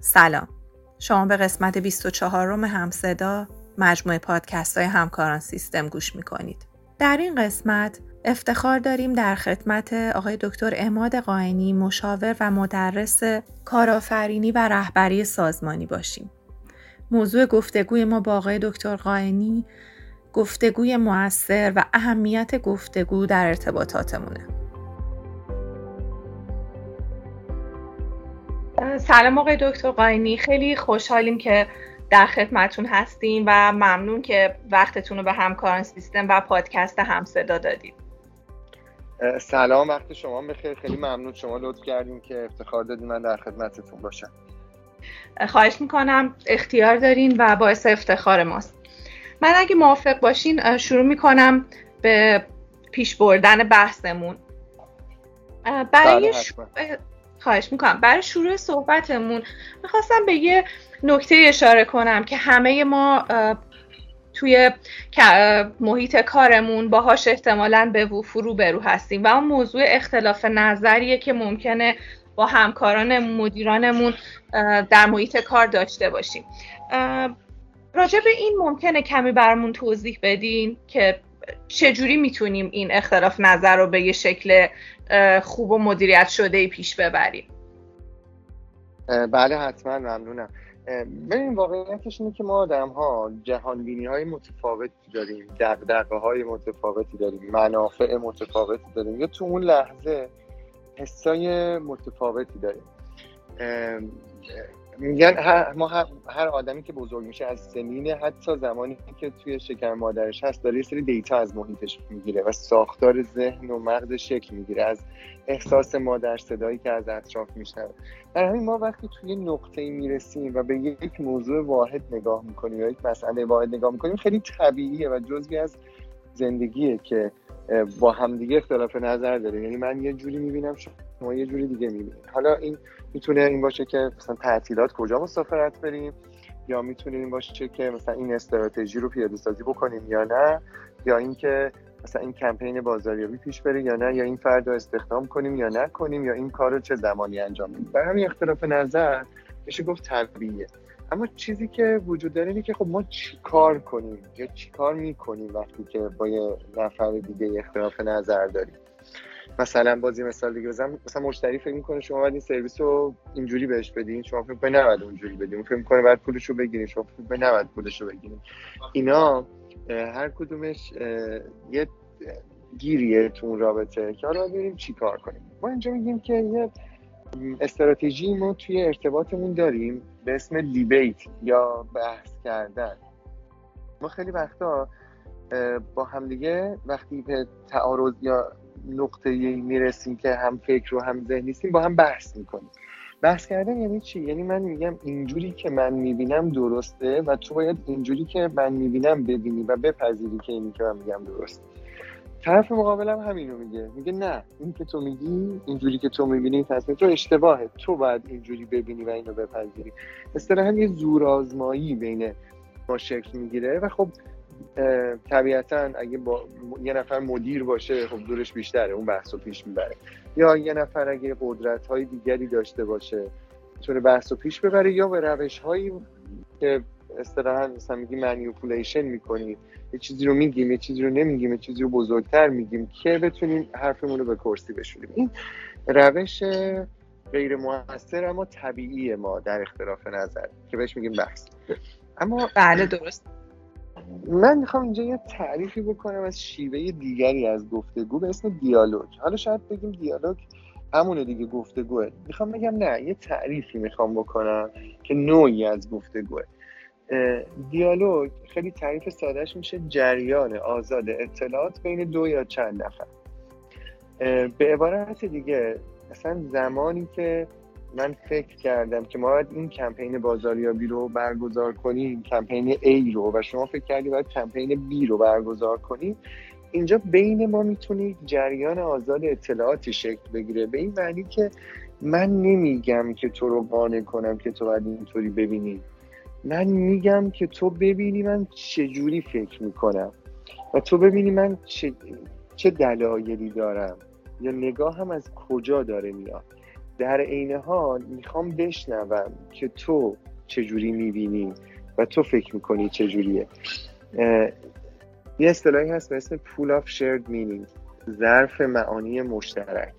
سلام. شما به قسمت 24 روم همصدا مجموعه پادکست های همکاران سیستم گوش می‌کنید. در این قسمت افتخار داریم در خدمت آقای دکتر اماد قائنی مشاور و مدرس کارآفرینی و رهبری سازمانی باشیم. موضوع گفتگوی ما با آقای دکتر قائنی گفتگوی موثر و اهمیت گفتگو در ارتباطاتمونه. سلام آقای دکتر قاینی. خیلی خوشحالیم که در خدمتون هستیم و ممنون که وقتتون رو به همکاران سیستم و پادکست همصدا دادید. سلام وقت شما بخیر. خیلی ممنون شما لطف کردیم که افتخار دادیم من در خدمتتون باشم. خواهش می‌کنم اختیار دارین و باعث افتخار ماست. من اگه موافق باشین شروع می‌کنم به پیش بردن بحثمون. برای بله، خواهش می‌کنم. برای شروع صحبتمون می‌خواستم به یه نکته اشاره کنم که همه ما توی محیط کارمون باهاش احتمالا به فرو برو هستیم و اون موضوع اختلاف نظریه که ممکنه با همکاران مدیرانمون در محیط کار داشته باشیم. راجع به این ممکنه کمی برمون توضیح بدین که چجوری می‌تونیم این اختلاف نظر رو به یه شکل خوب و مدیریت شده ای پیش ببریم. بله حتما ممنونم. ببین واقعیتش اینه که ما آدم ها جهانبینی های متفاوتی داریم دقدقه های متفاوتی داریم منافع متفاوتی داریم یا تو اون لحظه حسای متفاوتی داریم. میگن ما هر, آدمی که بزرگ میشه از سنین حتی زمانی که توی شکم مادرش هست داره یه سری دیتا از محیطش می‌گیره و ساختار ذهن و مغز شکل می‌گیره از احساس مادر صدایی که از اطراف میشنوه. در همین ما وقتی توی نقطه می‌رسیم و به یک موضوع واحد نگاه می‌کنیم یا یک مسئله واحد نگاه می‌کنیم خیلی طبیعیه و جزوی از زندگیه که با همدیگه اختلاف نظر داره یعنی من یه جوری می‌بینم شما یه جوری دیگه می‌بینید. حالا این می‌تونه این باشه که مثلا تعطیلات کجا مسافرت بریم؟ یا می‌تونه این باشه که مثلا این استراتژی رو پیاده سازی بکنیم یا نه؟ یا اینکه مثلا این کمپین بازاریابی پیش بره یا نه؟ یا این فرد رو استخدام کنیم یا نکنیم؟ یا این کار رو چه زمانی انجام بدیم؟ برای همین اختلاف نظر میشه گفت طبیعیه. اما چیزی که وجود داره اینه که خب ما چیکار کنیم یا چیکار می‌کنیم وقتی که با یه نفر دیگه اختلاف نظر داریم؟ مثلا بازی مثال دیگه بزنم. مثلا مشتری فکر می‌کنه شما باید این سرویس رو اینجوری بهش بدین شما فکر کنید نباید اونجوری بدین. فکر می‌کنه باید پولش رو بگیرین شما فکر کنید نباید پولش رو بگیرین. اینا هر کدومش یه گیریه تو اون رابطه که حالا ببینیم چی کار کنیم. ما اینجا میگیم که یه استراتژی ما توی ارتباطمون داریم به اسم دیبیت یا بحث کردن. ما خیلی وقتا با همدیگه وقتی به تعارض یا نقطه می‌رسیم که هم فکر و هم ذهن نیستیم با هم بحث می‌کنیم. بحث کردن یعنی چی؟ یعنی من میگم اینجوری که من می‌بینم درسته و تو باید اینجوری که من می‌بینم ببینی و بپذیری که اینی که من میگم درسته. طرف مقابلم همینو میگه. میگه نه این که تو میگی اینجوری که تو می‌بینی تصمیم تو اشتباهه. تو باید اینجوری ببینی و اینو بپذیری. اصطلاحا یه زورآزمایی بین ما شکل می‌گیره و خب طبیعتا اگه با یه نفر مدیر باشه خب دورش بیشتره. اون بحث رو پیش می‌بره. یا یه نفر اگه قدرت های دیگری داشته باشه می‌تونه بحث رو پیش ببره یا به روش هایی که اصطلاحا مثلا میگی منیپولیشن می‌کنیم یه چیزی رو میگیم یه چیزی رو نمیگیم یه چیزی رو بزرگتر میگیم که بتونیم حرفمون رو به کرسی بشونیم. این روش غیر موثر اما طبیعی ما در اختلاف نظر که بهش میگیم بحث. اما بله درست. من می‌خوام اینجا یه تعریفی بکنم از شیوه دیگری از گفتگو به اسم دیالوگ. حالا شاید بگیم دیالوگ همونه دیگه گفتگوه. می‌خوام بگم نه یه تعریفی می‌خوام بکنم که نوعی از گفتگوه. دیالوگ خیلی تعریف سادهش میشه جریان آزاد اطلاعات بین دو یا چند نفر. به عبارت دیگه اصلا زمانی که من فکر کردم که ما باید این کمپین بازاریابی رو برگزار کنیم کمپین A رو و شما فکر کردی باید کمپین B رو برگزار کنیم اینجا بین ما می‌تونید جریان آزاد اطلاعاتی شکل بگیره. به این معنی که من نمیگم که تو رو قانع کنم که تو باید اینطوری ببینی. من میگم که تو ببینی من چجوری فکر می‌کنم و تو ببینی من چه, چه دلایلی دارم یا نگاه هم از کجا داره میاد. در عین حال می‌خوام بشنوم که تو چجوری می‌بینی و تو فکر می‌کنی چجوریه. یه اصطلاحی هست به اسم pool of shared meaning ظرف معانی مشترک.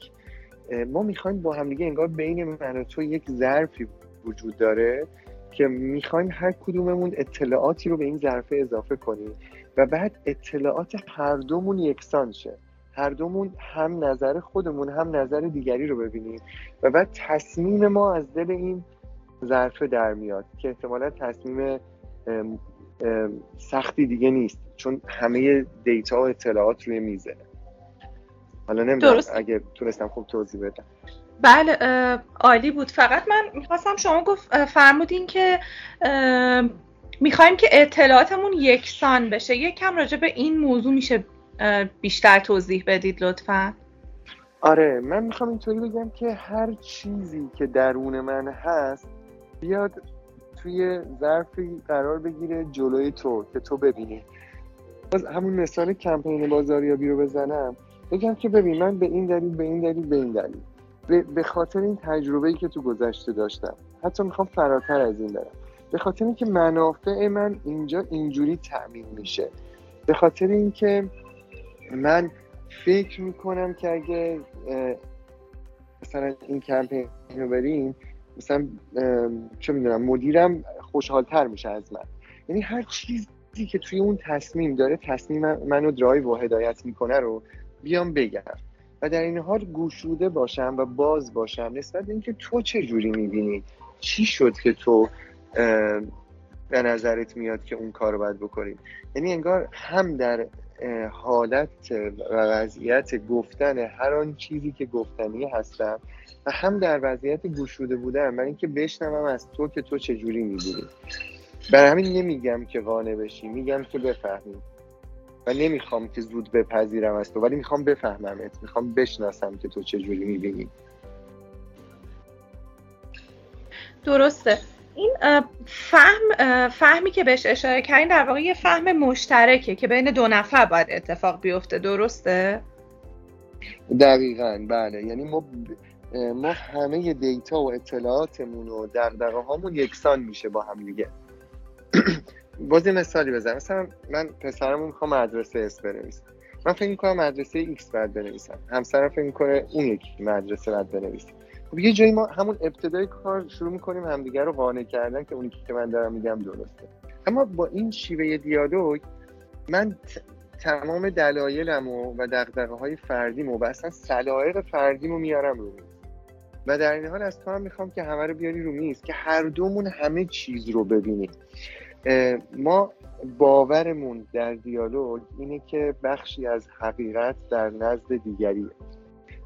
ما می‌خوایم با همدیگه انگار بین من و تو یک ظرفی وجود داره که می‌خوایم هر کدوممون اطلاعاتی رو به این ظرفه اضافه کنیم و بعد اطلاعات هر دومون یکسان شه. هر دومون هم نظر خودمون هم نظر دیگری رو ببینیم و بعد تصمیم ما از دل این ظرفه در میاد که احتمالا تصمیم سختی دیگه نیست چون همه دیتا و اطلاعات روی میزه. حالا نمی‌دونم اگه تونستم خوب توضیح بدم. بله عالی بود. فقط من می‌خواستم شما گفت فرمودین که می‌خوایم که اطلاعاتمون یکسان بشه. یک کم راجع به این موضوع میشه بیشتر توضیح بدید لطفا. آره من می‌خوام اینطوری بگم که هر چیزی که درون من هست بیاد توی ظرفی قرار بگیره جلوی تو که تو ببینی. باز همون مثال کمپین بازاریابی رو بزنم. بگم که ببین من به این دلیل به این دلیل به این دلیل. به خاطر این تجربه ای که تو گذشته داشتم. حتی می‌خوام فراتر از این برم. به خاطر اینکه منافع من اینجا اینجوری تأمین میشه. به خاطر اینکه من فکر می‌کنم که اگه مثلا این کمپین رو بریم مثلا چه می‌دونم مدیرم خوشحالتر میشه از من. یعنی هر چیزی که توی اون تصمیم داره تصمیم منو درایو و هدایت می‌کنه رو بیام بگم. و در این حال گوشوده باشم و باز باشم نسبت به اینکه تو چه جوری می‌بینی؟ چی شد که تو به نظرت میاد که اون کار رو باید بکنیم یعنی انگار هم در حالت و وضعیت گفتن هر آن چیزی که گفتنی هستم و هم در وضعیت گوشوده بودن برای اینکه بشنوم از تو که تو چجوری می‌بینی؟ برای همین نمیگم که قانع بشی میگم که بفهمی. و نمی‌خوام که زود بپذیرم از تو ولی می‌خوام بفهممت می‌خوام بشناسم که تو چجوری می‌بینی. درسته. این فهم فهمی که بهش اشاره کردین در واقع یه فهم مشترکه که بین دو نفر باید اتفاق بیفته درسته؟ دقیقا بله. یعنی ما ما همه data و اطلاعاتمون و دغدغه هامون یکسان میشه با هم دیگه. باز یه مثالی بزنم. مثلا من پسرمون می‌خوام مدرسه اسم بنویسم من فکر می‌کنم مدرسه X باید بنویسم. همسرم فکر می‌کنه اون یکی مدرسه باید بنویسم خب یه جایی ما همون ابتدای کار شروع می‌کنیم همدیگه رو قانع کردن که اونی که من دارم میگم درسته. اما با این شیوه دیالوگ من تمام دلایلم و, و دقدقه های فردیمو و اصلا سلایق فردیمو میارم رو میز. و در این حال از تو هم می‌خوام که همه رو بیاری رو میز که هر دومون همه چیز رو ببینیم. ما باورمون در دیالوگ اینه که بخشی از حقیقت در نزد دیگریه.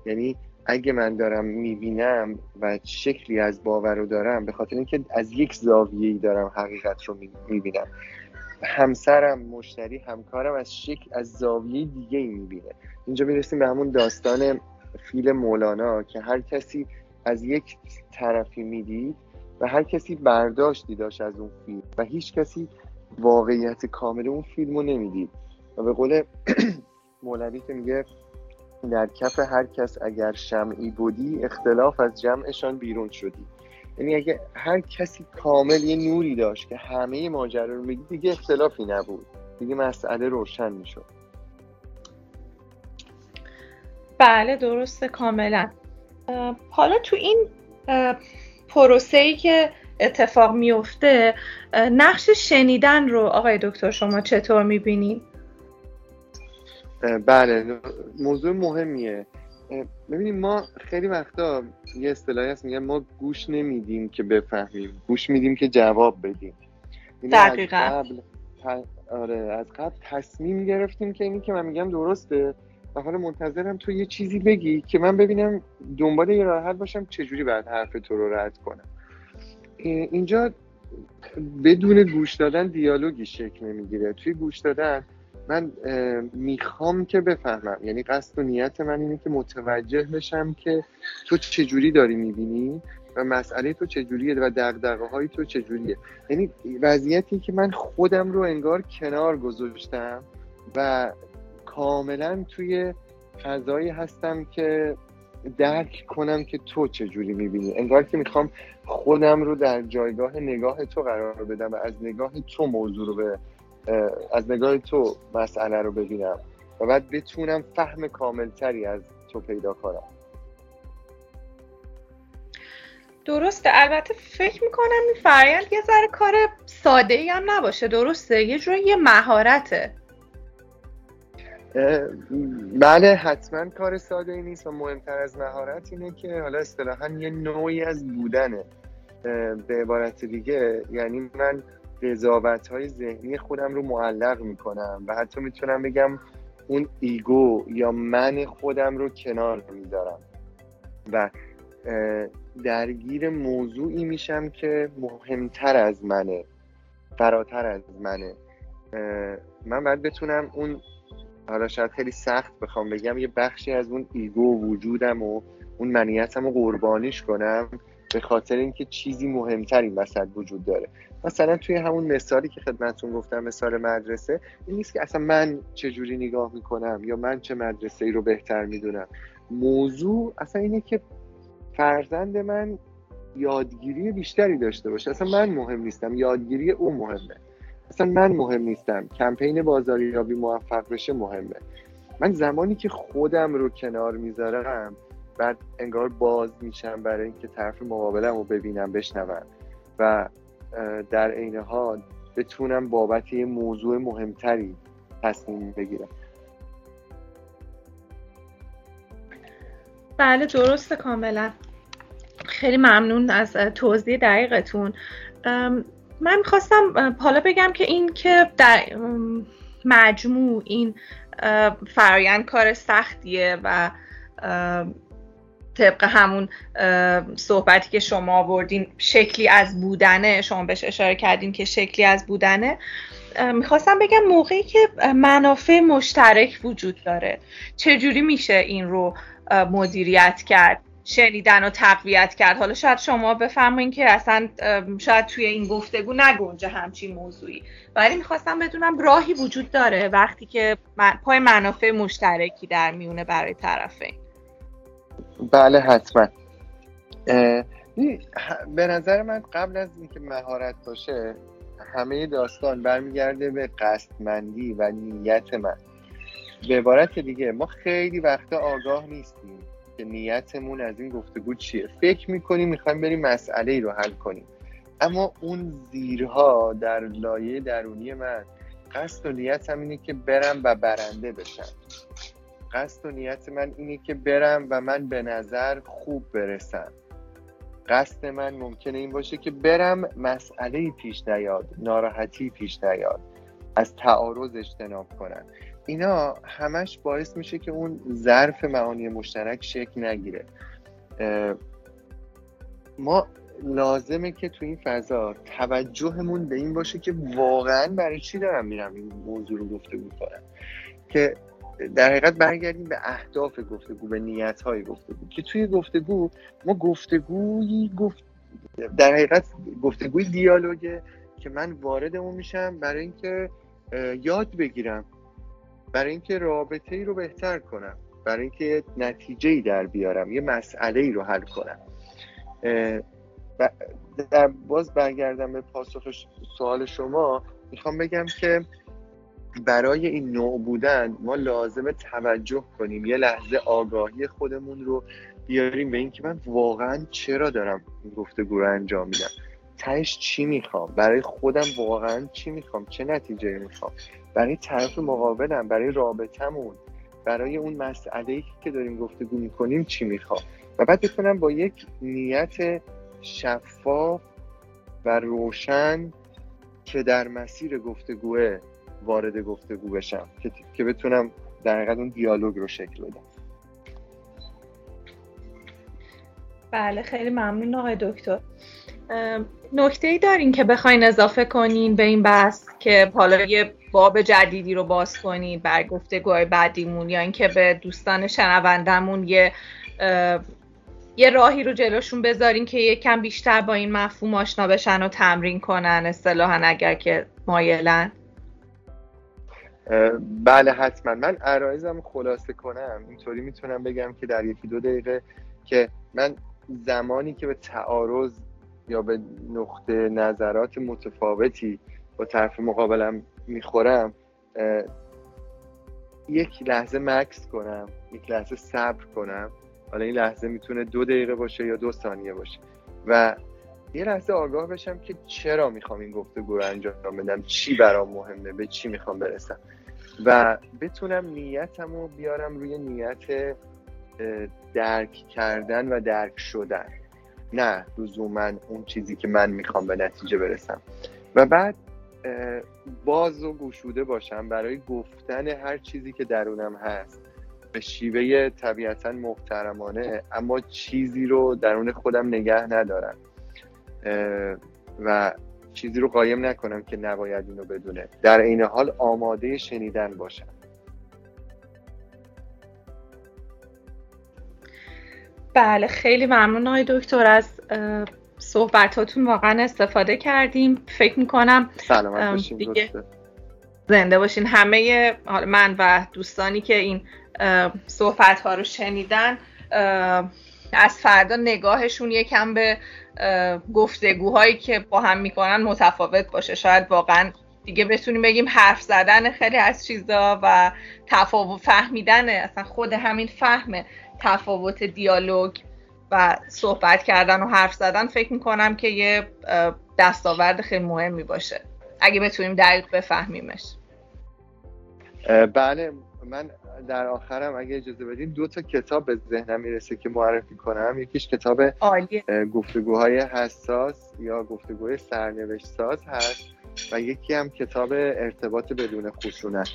یعنی اگه من دارم می‌بینم و شکلی از باور رو دارم به خاطر اینکه از یک زاویه‌ای دارم حقیقت رو می‌بینم. همسرم مشتری همکارم از شکل از زاویه دیگه ای می‌بینه. اینجا می‌رسیم به همون داستان فیل مولانا که هر کسی از یک طرفی می‌دید و هر کسی برداشتی داشت از اون فیلم و هیچ کسی واقعیت کامل اون فیلم رو نمی‌دید. و به قول مولوی که میگه در کف هر کس اگر شمعی بودی اختلاف از جمعشان بیرون شدی. یعنی اگه هر کسی کامل یه نوری داشت که همه ماجرا رو می‌دید دیگه اختلافی نبود. دیگه مسئله روشن می‌شد. بله درسته کاملا. حالا تو این پروسه ای که اتفاق میفته نقش شنیدن رو آقای دکتر شما چطور می‌بینید؟ بله موضوع مهمیه. ببینیم ما خیلی وقتا یه اصطلاحی هست میگن ما گوش نمیدیم که بفهمیم گوش میدیم که جواب بدیم. یعنی دقیقا. از قبل آره از قبل تصمیم گرفتیم که اینی که من میگم درسته. و حالا منتظرم تو یه چیزی بگی که من ببینم دنبال یه راه حل باشم چجوری بعد حرف تو رو رد کنم. اینجا بدون گوش دادن دیالوگی شکل نمی‌گیره توی گوش دادن من می‌خوام که بفهمم. یعنی قصد و نیت من اینه که متوجه بشم که تو چجوری داری می‌بینی و مسئله تو چجوریه و دقدقه های تو چجوریه. یعنی وضعیتی که من خودم رو انگار کنار گذاشتم و کاملا توی فضایی هستم که درک کنم که تو چجوری می‌بینی. انگار که می‌خوام خودم رو در جایگاه نگاه تو قرار بدم و از نگاه تو موضوع رو به از نگاه تو مسئله رو ببینم و بعد بتونم فهم کاملتری از تو پیدا کنم. درسته. البته فکر می‌کنم این فرایند یه ذره کار ساده ای هم نباشه. درسته؟ یه جوری یه مهارته. بله حتما کار ساده ای نیست و مهمتر از مهارت اینه که حالا اصطلاحا یه نوعی از بودنه. به عبارت دیگه یعنی من قضاوت های ذهنی خودم رو معلق می‌کنم و حتی می‌تونم بگم اون ego یا من خودم رو کنار می‌ذارم و درگیر موضوعی میشم که مهمتر از منه فراتر از منه. من باید بتونم اون حالا شاید خیلی سخت بخوام بگم یه بخشی از اون ego وجودم و اون منیتم رو قربانیش کنم به خاطر اینکه چیزی مهمتر این وسط وجود داره. مثلا توی همون مثالی که خدمتتون گفتم مثال مدرسه این نیست که اصلا من چجوری نگاه می‌کنم یا من چه مدرسه ای رو بهتر می‌دونم. موضوع اصلا اینه که فرزند من یادگیری بیشتری داشته باشه. اصلا من مهم نیستم یادگیری او مهمه. اصلا من مهم نیستم. کمپین بازاریابی موفق بشه مهمه. من زمانی که خودم رو کنار می‌ذارم بعد انگار باز میشم برای اینکه طرف مقابلم رو ببینم بشنوم. و در عین حال بتونم بابت یه موضوع مهمتری تصمیم بگیرم. بله درسته کاملا. خیلی ممنون از توضیح دقیقتون. من می‌خواستم حالا بگم که این که در مجموع این فرایند کار سختیه و طبق همون صحبتی که شما آوردین شکلی از بودنه شما بهش اشاره کردین که شکلی از بودنه می‌خواستم بگم موقعی که منافع مشترک وجود داره چجوری میشه این رو مدیریت کرد؟ شنیدن و تقویت کرد. حالا شاید شما بفرمایید که اصلا شاید توی این گفتگو نگنجه همچین موضوعی. ولی می‌خواستم بدونم راهی وجود داره وقتی که پای منافع مشترکی در میونه برای طرفین بله حتما. به نظر من قبل از اینکه مهارت باشه همه داستان برمیگرده به قصدمندی و نیت من. به عبارت دیگه ما خیلی وقتا آگاه نیستیم. که نیتمون از این گفتگو چیه؟ فکر می‌کنیم می‌خوایم بریم مسئله ای رو حل کنیم. اما اون زیرها در لایه درونی من قصد و نیتم اینه که برم و برنده بشم. قصد و نیت من اینه که برم و من به نظر خوب برسم. قصد من ممکنه این باشه که برم مسئله پیش نیاد ناراحتی پیش نیاد از تعارض اجتناب کنم. اینا همش باعث میشه که اون ظرف معانی مشترک شکل نگیره. ما لازمه که تو این فضا توجهمون به این باشه که واقعا برای چی دارم میرم این موضوع رو گفته کنم؟ که در حقیقت برگردیم به اهداف گفتگو به نیت های گفتگو. که توی گفتگو ما گفتگویی گفت در حقیقت گفتگوی دیالوگه که من وارد اون میشم برای اینکه یاد بگیرم برای اینکه رابطه ای رو بهتر کنم برای اینکه نتیجه ای در بیارم یه مسئله ای رو حل کنم. در باز برگردم به پاسخ سوال شما. می‌خوام بگم که برای این نوع بودن ما لازمه توجه کنیم یه لحظه آگاهی خودمون رو بیاریم به اینکه من واقعا چرا دارم این گفتگو رو انجام میدم؟ تهش چی می‌خوام؟ برای خودم واقعا چی می‌خوام؟ چه نتیجه می‌خوام؟ برای طرف مقابلم برای رابطمون برای اون مسئله که داریم گفتگو می‌کنیم چی می‌خوام؟ و بعد بتونم با یک نیت شفاف و روشن که در مسیر گفتگوه وارد گفتگو بشم که, که بتونم در حقیقت اون دیالوگ رو شکل بدم. بله خیلی ممنون آقای دکتر. نکته ای دارین که بخواین اضافه کنین به این بحث که حالا یه باب جدیدی رو باز کنین بر گفتگوهای بعدیمون یا اینکه به دوستان شنوندمون یه یه راهی رو جلوشون بذارین که یکم بیشتر با این مفهوم آشنا بشن و تمرین کنن اصطلاحا اگر که مایلن. بله حتما. من عرایزم خلاصه کنم. اینطوری می‌تونم بگم که در یکی دو دقیقه که من زمانی که به تعارض یا به نقطه نظرات متفاوتی با طرف مقابلم می‌خورم یک لحظه مکس کنم یک لحظه صبر کنم. حالا این لحظه می‌تونه دو دقیقه باشه یا دو ثانیه باشه. و یه لحظه آگاه بشم که چرا می‌خوام این گفتگو رو انجام بدم چی برام مهمه به چی می‌خوام برسم. و بتونم نیتم رو بیارم روی نیت درک کردن و درک شدن. نه لزوما اون چیزی که من می‌خوام به نتیجه برسم. و بعد باز و گشوده باشم برای گفتن هر چیزی که درونم هست. به شیوه طبیعتا محترمانه اما چیزی رو درون خودم نگه ندارم. و چیزی رو قایم نکنم که نباید اینو بدونه. در این حال آماده شنیدن باشم. بله خیلی ممنون آقای دکتر. از صحبتاتون واقعا استفاده کردیم. فکر می‌کنم سلامت زنده باشین. همه من و دوستانی که این صحبت ها رو شنیدن از فردا نگاهشون یکم به گفتگوهایی که با هم می‌کنن متفاوت باشه. شاید واقعا دیگه بتونیم بگیم حرف زدن خیلی از چیزا و تفاوت فهمیدن اصلا خود همین فهم تفاوت دیالوگ و صحبت کردن و حرف زدن فکر می‌کنم که یه دستاورد خیلی مهمی باشه. اگه بتونیم دقیق بفهمیمش. بله من در آخرم اگه اجازه بدین دو تا کتاب به ذهنم می‌رسه که معرفی کنم. یکیش کتاب گفتگوهای حساس یا گفتگوهای سرنوشت ساز هست و یکی هم کتاب ارتباط بدون خشونت.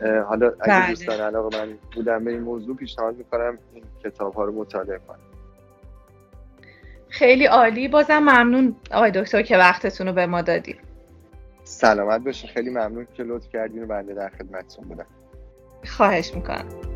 حالا اگه بله. دوستان علاقه من بودم به این موضوع پیشنهاد می‌کنم این کتاب ها رو مطالعه کنم خیلی عالی. بازم ممنون آقای دکتر که وقتتون رو به ما دادی سلامت باشین. خیلی ممنون که لطف کردین و بنده در خدمتتون بودم. خواهش می‌کنم.